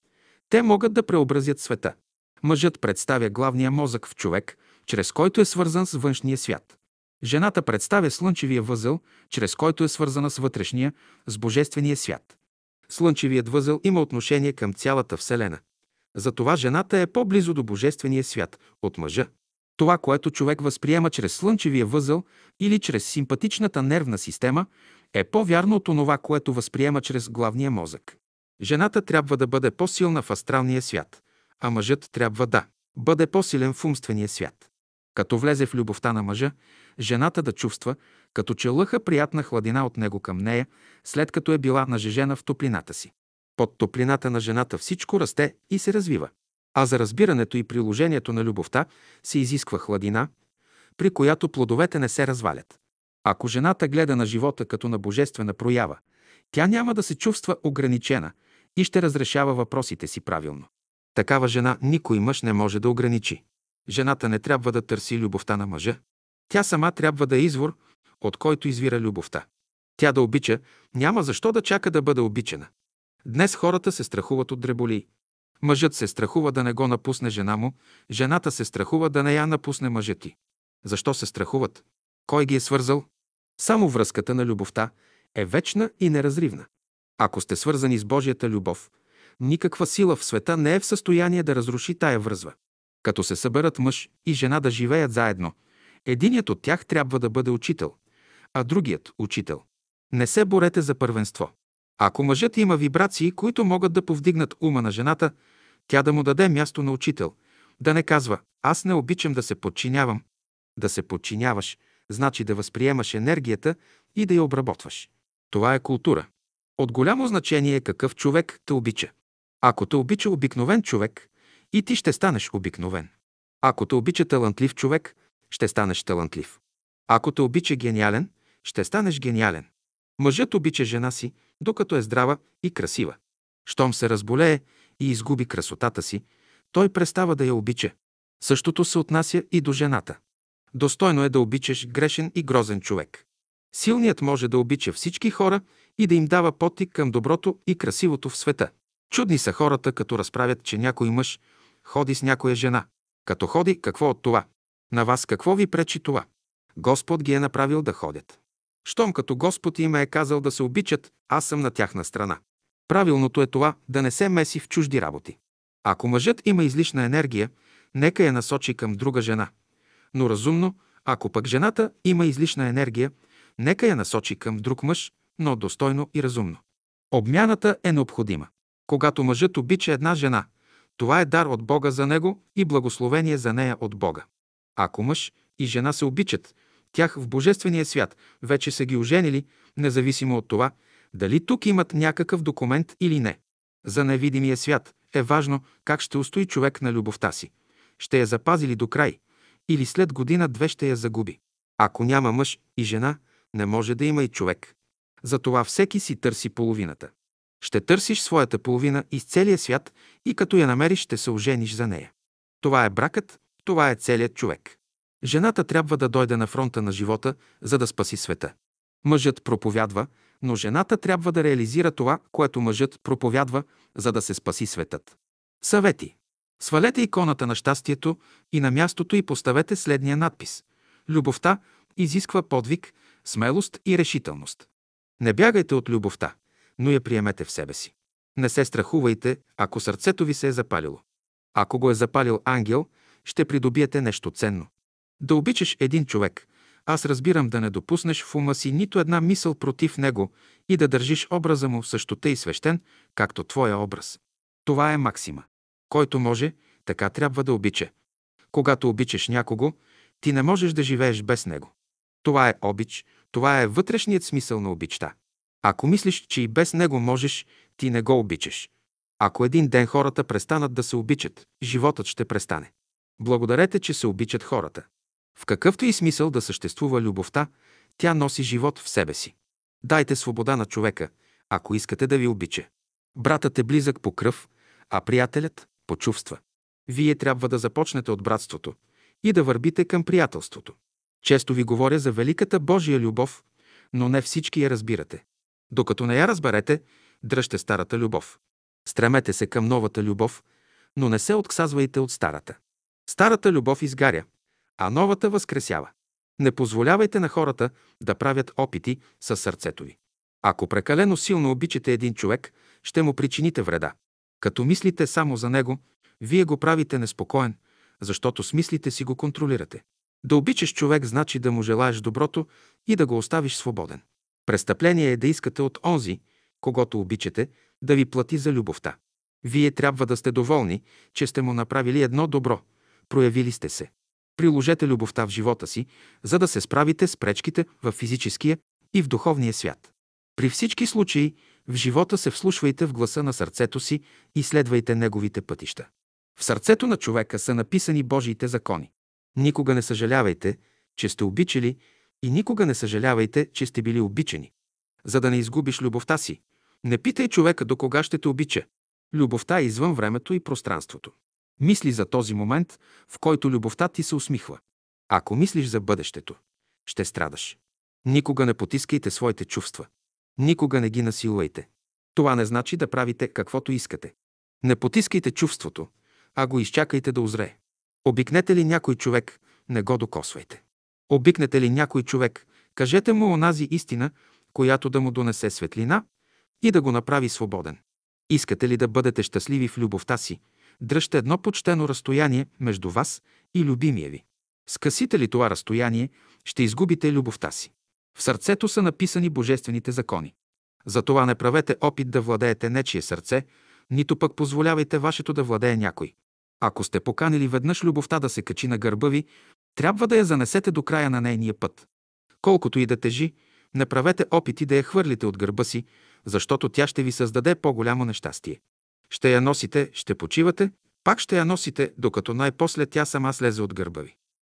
те могат да преобразят света. Мъжът представя главния мозък в човек, чрез който е свързан с външния свят. Жената представя слънчевия възъл, чрез който е свързана с вътрешния, с божествения свят. Слънчевият възъл има отношение към цялата Вселена. Затова жената е по-близо до божествения свят от мъжа. Това, което човек възприема чрез слънчевия възъл или чрез симпатичната нервна система, е по-вярно от онова, което възприема чрез главния мозък. Жената трябва да бъде по-силна в астралния свят, а мъжът трябва да бъде по-силен в умствения свят. Като влезе в любовта на мъжа, жената да чувства, като че лъха приятна хладина от него към нея, след като е била нажежена в топлината си. Под топлината на жената всичко расте и се развива. А за разбирането и приложението на любовта се изисква хладина, при която плодовете не се развалят. Ако жената гледа на живота като на божествена проява, тя няма да се чувства ограничена и ще разрешава въпросите си правилно. Такава жена никой мъж не може да ограничи. Жената не трябва да търси любовта на мъжа. Тя сама трябва да е извор, от който извира любовта. Тя да обича, няма защо да чака да бъде обичана. Днес хората се страхуват от дреболи. Мъжът се страхува да не го напусне жена му, жената се страхува да не я напусне мъжът ти. Защо се страхуват? Кой ги е свързал? Само връзката на любовта е вечна и неразривна. Ако сте свързани с Божията любов, никаква сила в света не е в състояние да разруши тая връзва. Като се съберат мъж и жена да живеят заедно, единият от тях трябва да бъде учител, а другият – учител. Не се борете за първенство. Ако мъжът има вибрации, които могат да повдигнат ума на жената, тя да му даде място на учител, да не казва «аз не обичам да се подчинявам». Да се подчиняваш, значи да възприемаш енергията и да я обработваш. Това е култура. От голямо значение е какъв човек те обича. Ако те обича обикновен човек, и ти ще станеш обикновен. Ако те обича талантлив човек, ще станеш талантлив. Ако те обича гениален, ще станеш гениален. Мъжът обича жена си, докато е здрава и красива. Щом се разболее и изгуби красотата си, той престава да я обича. Същото се отнася и до жената. Достойно е да обичаш грешен и грозен човек. Силният може да обича всички хора и да им дава потик към доброто и красивото в света. Чудни са хората, като разправят, че някой мъж ходи с някоя жена. Като ходи, какво от това? На вас какво ви пречи това? Господ ги е направил да ходят. Щом като Господ им е казал да се обичат, аз съм на тяхна страна. Правилното е това да не се меси в чужди работи. Ако мъжът има излишна енергия, нека я насочи към друга жена. Но разумно, ако пък жената има излишна енергия, нека я насочи към друг мъж, но достойно и разумно. Обмяната е необходима. Когато мъжът обича една жена, това е дар от Бога за него и благословение за нея от Бога. Ако мъж и жена се обичат, тях в Божествения свят вече са ги оженили, независимо от това, дали тук имат някакъв документ или не. За невидимия свят е важно как ще устои човек на любовта си. Ще я запази ли до край или след година-две ще я загуби. Ако няма мъж и жена, не може да има и човек. Затова всеки си търси половината. Ще търсиш своята половина из целия свят и като я намериш, ще се ожениш за нея. Това е бракът, това е целият човек. Жената трябва да дойде на фронта на живота, за да спаси света. Мъжът проповядва, но жената трябва да реализира това, което мъжът проповядва, за да се спаси светът. Съвети. Свалете иконата на щастието и на мястото и поставете следния надпис. Любовта изисква подвиг, смелост и решителност. Не бягайте от любовта, но я приемете в себе си. Не се страхувайте, ако сърцето ви се е запалило. Ако го е запалил ангел, ще придобиете нещо ценно. Да обичаш един човек, аз разбирам да не допуснеш в ума си нито една мисъл против него и да държиш образа му също тъй свещен, както твоя образ. Това е максима. Който може, така трябва да обича. Когато обичаш някого, ти не можеш да живееш без него. Това е обич, това е вътрешният смисъл на обичта. Ако мислиш, че и без него можеш, ти не го обичаш. Ако един ден хората престанат да се обичат, животът ще престане. Благодарете, че се обичат хората. В какъвто и смисъл да съществува любовта, тя носи живот в себе си. Дайте свобода на човека, ако искате да ви обича. Братът е близък по кръв, а приятелят – по чувства. Вие трябва да започнете от братството и да върбите към приятелството. Често ви говоря за великата Божия любов, но не всички я разбирате. Докато не я разберете, дръжте старата любов. Стремете се към новата любов, но не се отказвайте от старата. Старата любов изгаря, а новата възкресява. Не позволявайте на хората да правят опити със сърцето ви. Ако прекалено силно обичате един човек, ще му причините вреда. Като мислите само за него, вие го правите неспокоен, защото с мислите си го контролирате. Да обичаш човек значи да му желаеш доброто и да го оставиш свободен. Престъпление е да искате от онзи, когато обичате, да ви плати за любовта. Вие трябва да сте доволни, че сте му направили едно добро, проявили сте се. Приложете любовта в живота си, за да се справите с пречките в физическия и в духовния свят. При всички случаи в живота се вслушвайте в гласа на сърцето си и следвайте неговите пътища. В сърцето на човека са написани Божиите закони. Никога не съжалявайте, че сте обичали и никога не съжалявайте, че сте били обичани. За да не изгубиш любовта си, не питай човека до кога ще те обича. Любовта е извън времето и пространството. Мисли за този момент, в който любовта ти се усмихва. Ако мислиш за бъдещето, ще страдаш. Никога не потискайте своите чувства. Никога не ги насилвайте. Това не значи да правите каквото искате. Не потискайте чувството, а го изчакайте да озрее. Обикнете ли някой човек, не го докосвайте. Обикнете ли някой човек, кажете му онази истина, която да му донесе светлина и да го направи свободен. Искате ли да бъдете щастливи в любовта си, дръжте едно почтено разстояние между вас и любимия ви. Скъсите ли това разстояние, ще изгубите любовта си. В сърцето са написани божествените закони. Затова не правете опит да владеете нечие сърце, нито пък позволявайте вашето да владее някой. Ако сте поканили веднъж любовта да се качи на гърба ви, трябва да я занесете до края на нейния път. Колкото и да тежи, не правете опити да я хвърлите от гърба си, защото тя ще ви създаде по-голямо нещастие. Ще я носите, ще почивате, пак ще я носите, докато най-после тя сама слезе от гърба ви.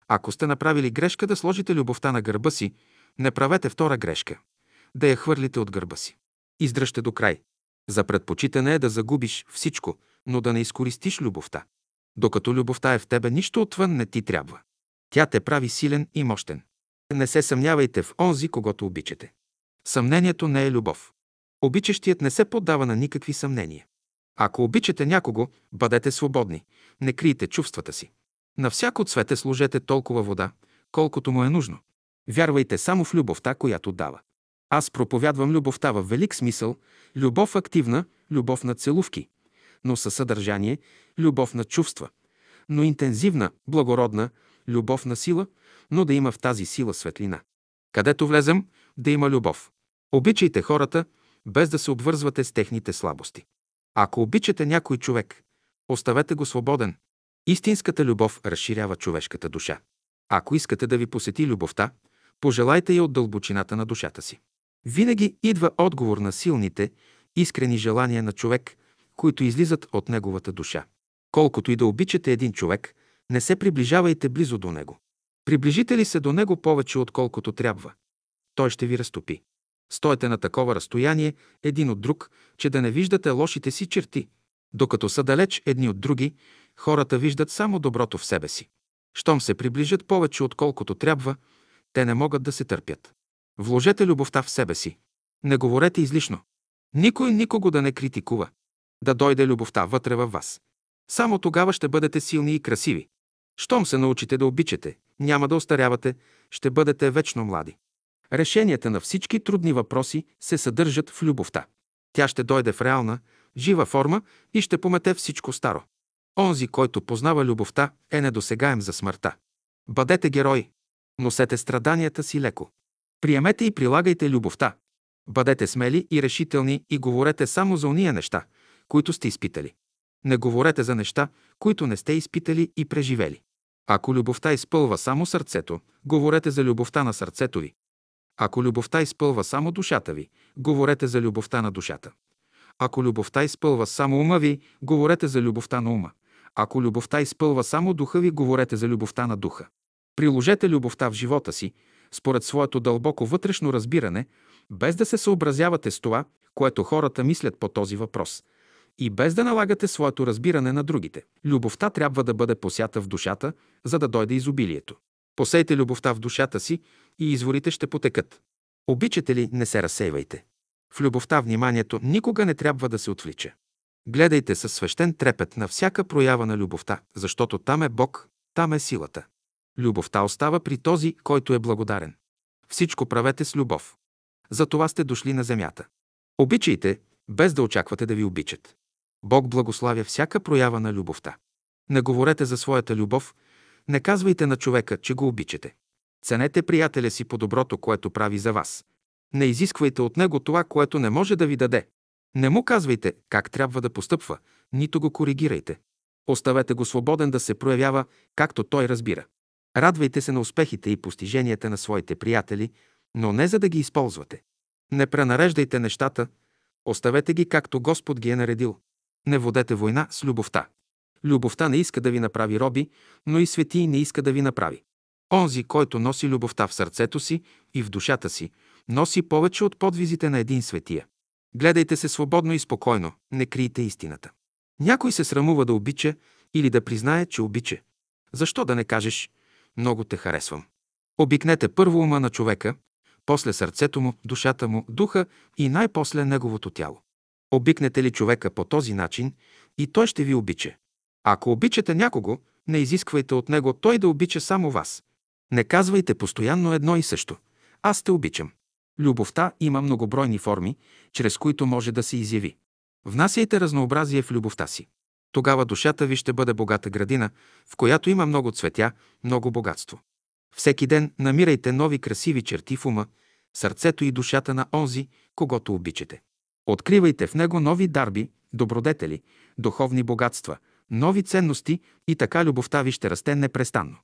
Ако сте направили грешка да сложите любовта на гърба си, не правете втора грешка – да я хвърлите от гърба си. Издръжте до край. За предпочитане е да загубиш всичко, но да не изкористиш любовта. Докато любовта е в тебе, нищо отвън не ти трябва. Тя те прави силен и мощен. Не се съмнявайте в онзи, когато обичате. Съмнението не е любов. Обичащият не се поддава на никакви съмнения. Ако обичате някого, бъдете свободни, не крийте чувствата си. На всяко цвете служете толкова вода, колкото му е нужно. Вярвайте само в любовта, която дава. Аз проповядвам любовта в велик смисъл, любов активна, любов на целувки, но със съдържание, любов на чувства, но интензивна, благородна, любов на сила, но да има в тази сила светлина. Където влезем, да има любов. Обичайте хората, без да се обвързвате с техните слабости. Ако обичате някой човек, оставете го свободен. Истинската любов разширява човешката душа. Ако искате да ви посети любовта, пожелайте я от дълбочината на душата си. Винаги идва отговор на силните, искрени желания на човек, които излизат от неговата душа. Колкото и да обичате един човек, не се приближавайте близо до него. Приближите ли се до него повече, отколкото трябва? Той ще ви разтопи. Стойте на такова разстояние един от друг, че да не виждате лошите си черти. Докато са далеч едни от други, хората виждат само доброто в себе си. Щом се приближат повече, отколкото трябва, те не могат да се търпят. Вложете любовта в себе си. Не говорете излишно. Никой никого да не критикува. Да дойде любовта вътре във вас. Само тогава ще бъдете силни и красиви. Щом се научите да обичате, няма да остарявате, ще бъдете вечно млади. Решенията на всички трудни въпроси се съдържат в любовта. Тя ще дойде в реална, жива форма и ще помете всичко старо. Онзи, който познава любовта, е недосегаем за смъртта. Бъдете герои. Носете страданията си леко. Приемете и прилагайте любовта. Бъдете смели и решителни и говорете само за уния неща, които сте изпитали. Не говорете за неща, които не сте изпитали и преживели. Ако любовта изпълва само сърцето, говорете за любовта на сърцето ви. Ако любовта изпълва само душата ви, говорете за любовта на душата. Ако любовта изпълва само ума ви, говорете за любовта на ума. Ако любовта изпълва само духа ви, говорете за любовта на духа. Приложете любовта в живота си, според своето дълбоко вътрешно разбиране, без да се съобразявате с това, което хората мислят по този въпрос, и без да налагате своето разбиране на другите. Любовта трябва да бъде посята в душата, за да дойде изобилието. Посейте любовта в душата си и изворите ще потекат. Обичате ли, не се разсейвайте. В любовта вниманието никога не трябва да се отвлича. Гледайте със свещен трепет на всяка проява на любовта, защото там е Бог, там е силата. Любовта остава при този, който е благодарен. Всичко правете с любов. За това сте дошли на земята. Обичайте, без да очаквате да ви обичат. Бог благославя всяка проява на любовта. Не говорете за своята любов, не казвайте на човека, че го обичате. Ценете приятеля си по доброто, което прави за вас. Не изисквайте от него това, което не може да ви даде. Не му казвайте как трябва да постъпва, нито го коригирайте. Оставете го свободен да се проявява, както той разбира. Радвайте се на успехите и постиженията на своите приятели, но не за да ги използвате. Не пренареждайте нещата, оставете ги както Господ ги е наредил. Не водете война с любовта. Любовта не иска да ви направи роби, но и свети не иска да ви направи. Онзи, който носи любовта в сърцето си и в душата си, носи повече от подвизите на един светия. Гледайте се свободно и спокойно, не крийте истината. Някой се срамува да обича или да признае, че обича. Защо да не кажеш «много те харесвам»? Обикнете първо ума на човека, после сърцето му, душата му, духа и най-после неговото тяло. Обикнете ли човека по този начин и той ще ви обича. Ако обичате някого, не изисквайте от него той да обича само вас. Не казвайте постоянно едно и също. Аз те обичам. Любовта има многобройни форми, чрез които може да се изяви. Внасяйте разнообразие в любовта си. Тогава душата ви ще бъде богата градина, в която има много цветя, много богатство. Всеки ден намирайте нови красиви черти в ума, сърцето и душата на онзи, когато обичате. Откривайте в него нови дарби, добродетели, духовни богатства, нови ценности и така любовта ви ще расте непрестанно.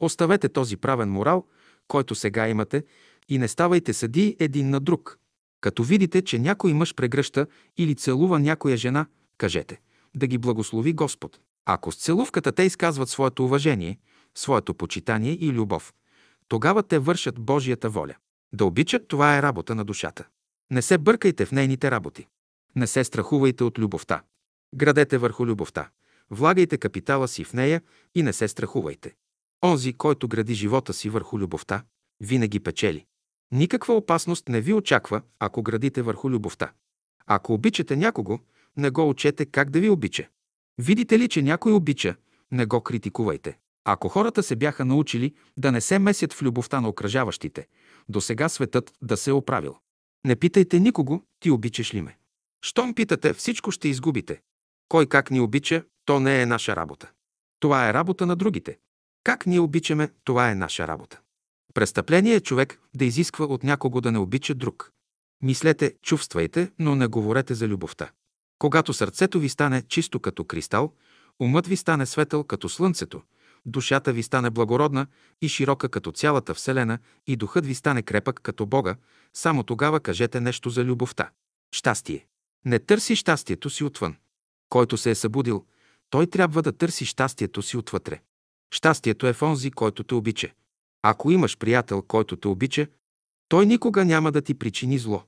Оставете този правен морал, който сега имате, и не ставайте съдии един на друг. Като видите, че някой мъж прегръща или целува някоя жена, кажете да ги благослови Господ. Ако с целувката те изказват своето уважение, своето почитание и любов, тогава те вършат Божията воля. Да обичат, това е работа на душата. Не се бъркайте в нейните работи. Не се страхувайте от любовта. Градете върху любовта. Влагайте капитала си в нея и не се страхувайте. Онзи, който гради живота си върху любовта, винаги печели. Никаква опасност не ви очаква, ако градите върху любовта. Ако обичате някого, не го учете как да ви обича. Видите ли, че някой обича, не го критикувайте. Ако хората се бяха научили да не се месят в любовта на окръжаващите, до сега светът да се е оправил. Не питайте никого, ти обичаш ли ме. Щом питате, всичко ще изгубите. Кой как ни обича, то не е наша работа. Това е работа на другите. Как ние обичаме, това е наша работа. Престъпление е човек да изисква от някого да не обича друг. Мислете, чувствайте, но не говорете за любовта. Когато сърцето ви стане чисто като кристал, умът ви стане светъл като слънцето, душата ви стане благородна и широка като цялата Вселена и духът ви стане крепък като Бога, само тогава кажете нещо за любовта. Щастие. Не търси щастието си отвън. Който се е събудил, той трябва да търси щастието си отвътре. Щастието е в онзи, който те обича. Ако имаш приятел, който те обича, той никога няма да ти причини зло.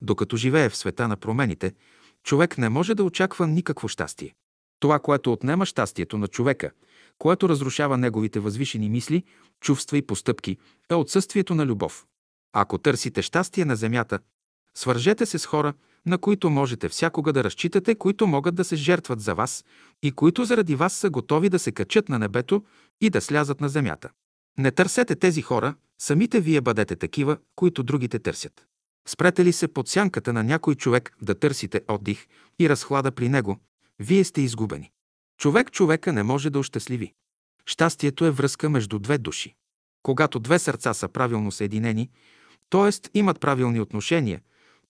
Докато живее в света на промените, човек не може да очаква никакво щастие. Това, което отнема щастието на човека, което разрушава неговите възвишени мисли, чувства и постъпки, е отсъствието на любов. Ако търсите щастие на земята, свържете се с хора, на които можете всякога да разчитате, които могат да се жертват за вас и които заради вас са готови да се качат на небето и да слязат на земята. Не търсете тези хора, самите вие бъдете такива, които другите търсят. Спрете ли се под сянката на някой човек да търсите отдих и разхлада при него, вие сте изгубени. Човек човека не може да ощастливи. Щастието е връзка между две души. Когато две сърца са правилно съединени, т.е. имат правилни отношения,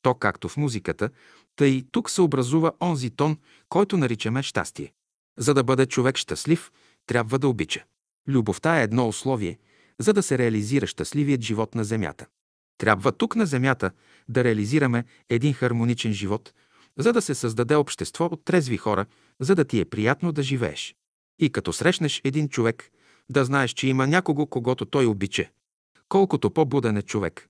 то както в музиката, тъй и тук се образува онзи тон, който наричаме щастие. За да бъде човек щастлив, трябва да обича. Любовта е едно условие, за да се реализира щастливият живот на Земята. Трябва тук на Земята да реализираме един хармоничен живот, за да се създаде общество от трезви хора, за да ти е приятно да живееш. И като срещнеш един човек, да знаеш, че има някого, когато той обича. Колкото по-буден е човек,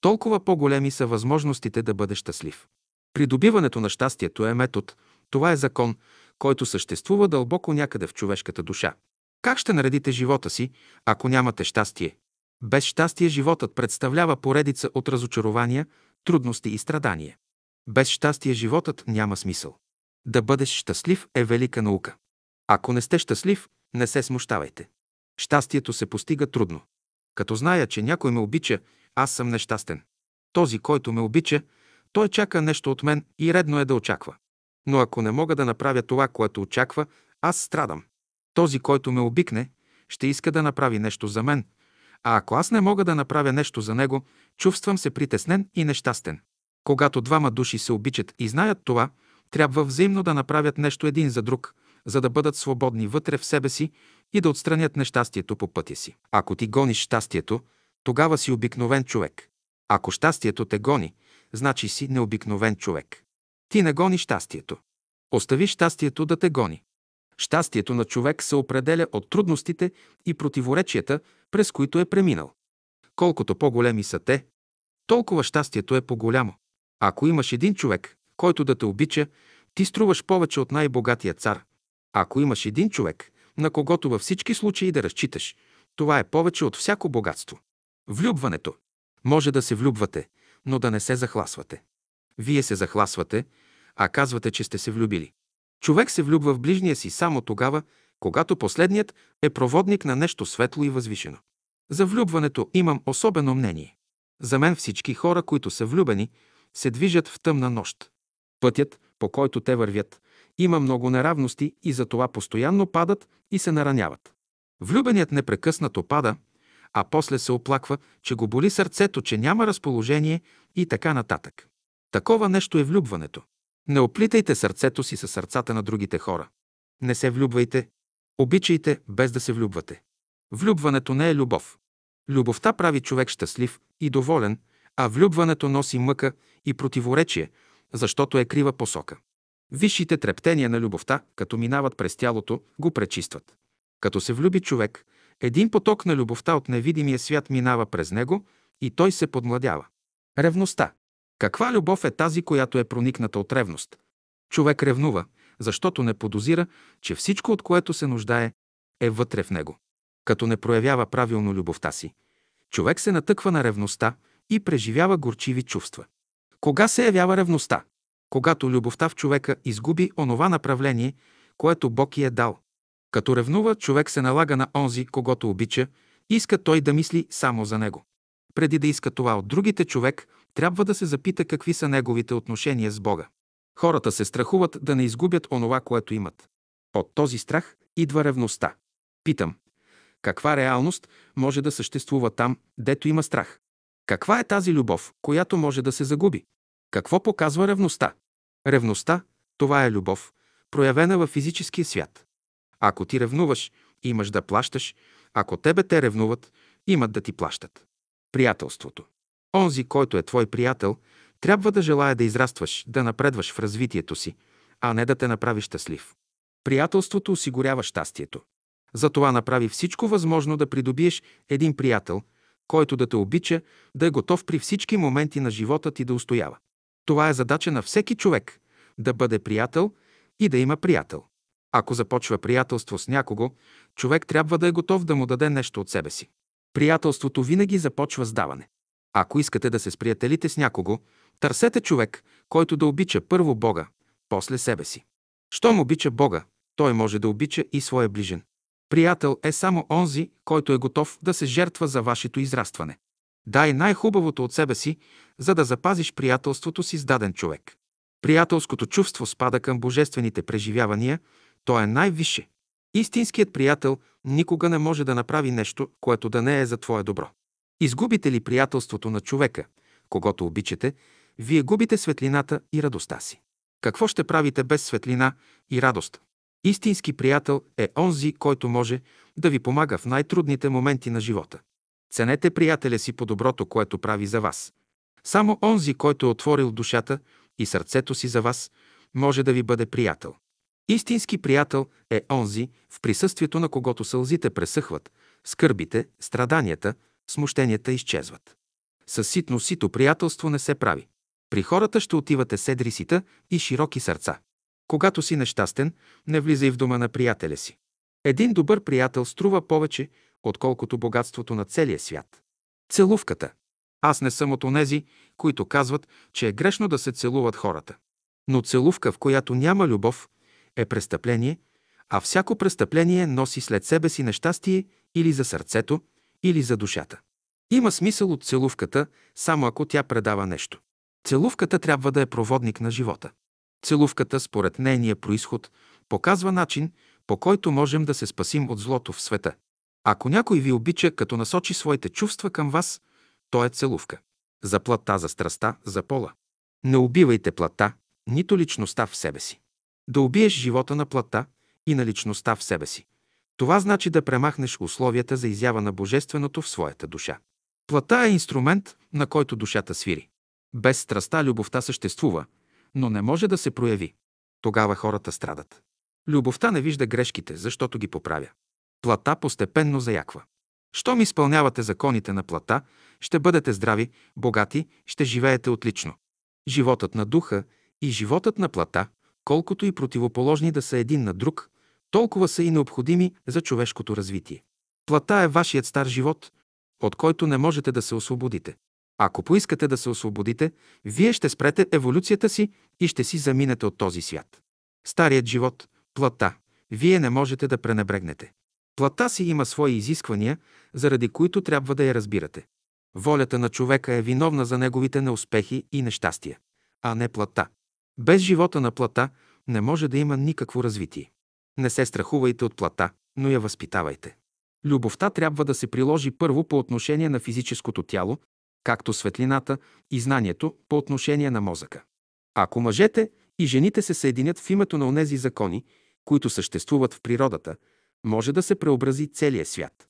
толкова по-големи са възможностите да бъде щастлив. Придобиването на щастието е метод, това е закон, който съществува дълбоко някъде в човешката душа. Как ще наредите живота си, ако нямате щастие? Без щастие животът представлява поредица от разочарования, трудности и страдания. Без щастие животът няма смисъл. Да бъдеш щастлив е велика наука. Ако не сте щастлив, не се смущавайте. Щастието се постига трудно. Като зная, че някой ме обича, аз съм нещастен. Този, който ме обича, той чака нещо от мен и редно е да очаква. Но ако не мога да направя това, което очаква, аз страдам. Този, който ме обикне, ще иска да направи нещо за мен, а ако аз не мога да направя нещо за него, чувствам се притеснен и нещастен. Когато двама души се обичат и знаят това, трябва взаимно да направят нещо един за друг, за да бъдат свободни вътре в себе си и да отстранят нещастието по пътя си. Ако ти гониш щастието, тогава си обикновен човек. Ако щастието те гони, значи си необикновен човек. Ти не гони щастието. Остави щастието да те гони. Щастието на човек се определя от трудностите и противоречията, през които е преминал. Колкото по-големи са те, толкова щастието е по-голямо. Ако имаш един човек, който да те обича, ти струваш повече от най-богатия цар. Ако имаш един човек, на когото във всички случаи да разчиташ, това е повече от всяко богатство. Влюбването. Може да се влюбвате, но да не се захласвате. Вие се захласвате, а казвате, че сте се влюбили. Човек се влюбва в ближния си само тогава, когато последният е проводник на нещо светло и възвишено. За влюбването имам особено мнение. За мен всички хора, които са влюбени, се движат в тъмна нощ. Пътят, по който те вървят, има много неравности и за това постоянно падат и се нараняват. Влюбеният непрекъснато пада, а после се оплаква, че го боли сърцето, че няма разположение и така нататък. Такова нещо е влюбването. Не оплитайте сърцето си със сърцата на другите хора. Не се влюбвайте. Обичайте, без да се влюбвате. Влюбването не е любов. Любовта прави човек щастлив и доволен, а влюбването носи мъка и противоречие, защото е крива посока. Висшите трептения на любовта, като минават през тялото, го пречистват. Като се влюби човек, един поток на любовта от невидимия свят минава през него и той се подмладява. Ревността. Каква любов е тази, която е проникната от ревност? Човек ревнува, защото не подозира, че всичко, от което се нуждае, е вътре в него. Като не проявява правилно любовта си, човек се натъква на ревността и преживява горчиви чувства. Кога се явява ревността? Когато любовта в човека изгуби онова направление, което Бог й е дал. Като ревнува, човек се налага на онзи, когато обича, иска той да мисли само за него. Преди да иска това от другите човек, трябва да се запита какви са неговите отношения с Бога. Хората се страхуват да не изгубят онова, което имат. От този страх идва ревността. Питам, каква реалност може да съществува там, дето има страх? Каква е тази любов, която може да се загуби? Какво показва ревността? Ревността – това е любов, проявена във физическия свят. Ако ти ревнуваш, имаш да плащаш, ако тебе те ревнуват, имат да ти плащат. Приятелството. Онзи, който е твой приятел, трябва да желая да израстваш, да напредваш в развитието си, а не да те направи щастлив. Приятелството осигурява щастието. Затова направи всичко възможно да придобиеш един приятел, който да те обича, да е готов при всички моменти на живота ти да устоява. Това е задача на всеки човек – да бъде приятел и да има приятел. Ако започва приятелство с някого, човек трябва да е готов да му даде нещо от себе си. Приятелството винаги започва с даване. Ако искате да се сприятелите с някого, търсете човек, който да обича първо Бога, после себе си. Щом обича Бога, той може да обича и своя ближен. Приятел е само онзи, който е готов да се жертва за вашето израстване. Дай най-хубавото от себе си, за да запазиш приятелството си с даден човек. Приятелското чувство спада към божествените преживявания, то е най-висше. Истинският приятел никога не може да направи нещо, което да не е за твое добро. Изгубите ли приятелството на човека, когато обичате, вие губите светлината и радостта си. Какво ще правите без светлина и радост? Истински приятел е онзи, който може да ви помага в най-трудните моменти на живота. Ценете приятеля си по доброто, което прави за вас. Само онзи, който е отворил душата и сърцето си за вас, може да ви бъде приятел. Истински приятел е онзи, в присъствието на когото сълзите пресъхват, скърбите, страданията, смущенията изчезват. С ситно сито приятелство не се прави. При хората ще отивате седри сита и широки сърца. Когато си нещастен, не влизай в дома на приятеля си. Един добър приятел струва повече, отколкото богатството на целия свят. Целувката. Аз не съм от онези, които казват, че е грешно да се целуват хората. Но целувка, в която няма любов, е престъпление, а всяко престъпление носи след себе си нещастие или за сърцето, или за душата. Има смисъл от целувката, само ако тя предава нещо. Целувката трябва да е проводник на живота. Целувката, според нейния происход, показва начин, по който можем да се спасим от злото в света. Ако някой ви обича, като насочи своите чувства към вас, то е целувка. За плата, за страста, за пола. Не убивайте плата, нито личността в себе си. Да убиеш живота на плата и на личността в себе си. Това значи да премахнеш условията за изява на Божественото в своята душа. Плата е инструмент, на който душата свири. Без страста любовта съществува, но не може да се прояви. Тогава хората страдат. Любовта не вижда грешките, защото ги поправя. Плата постепенно заяква. Щом изпълнявате законите на плата, ще бъдете здрави, богати, ще живеете отлично. Животът на духа и животът на плата, колкото и противоположни да са един на друг, толкова са и необходими за човешкото развитие. Плата е вашият стар живот, от който не можете да се освободите. Ако поискате да се освободите, вие ще спрете еволюцията си и ще си заминете от този свят. Старият живот, плата, вие не можете да пренебрегнете. Плата си има свои изисквания, заради които трябва да я разбирате. Волята на човека е виновна за неговите неуспехи и нещастия, а не плата. Без живота на плата не може да има никакво развитие. Не се страхувайте от плата, но я възпитавайте. Любовта трябва да се приложи първо по отношение на физическото тяло, както светлината и знанието по отношение на мозъка. Ако мъжете и жените се съединят в името на онези закони, които съществуват в природата, може да се преобрази целият свят.